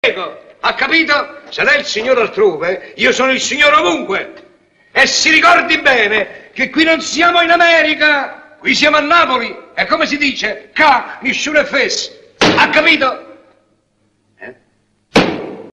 prego, Ha capito? Se lei è il signor altrove, io sono il signor ovunque. E si ricordi bene che qui non siamo in America, qui siamo a Napoli. E come si dice? Ca, nessuno è fes. Ha capito?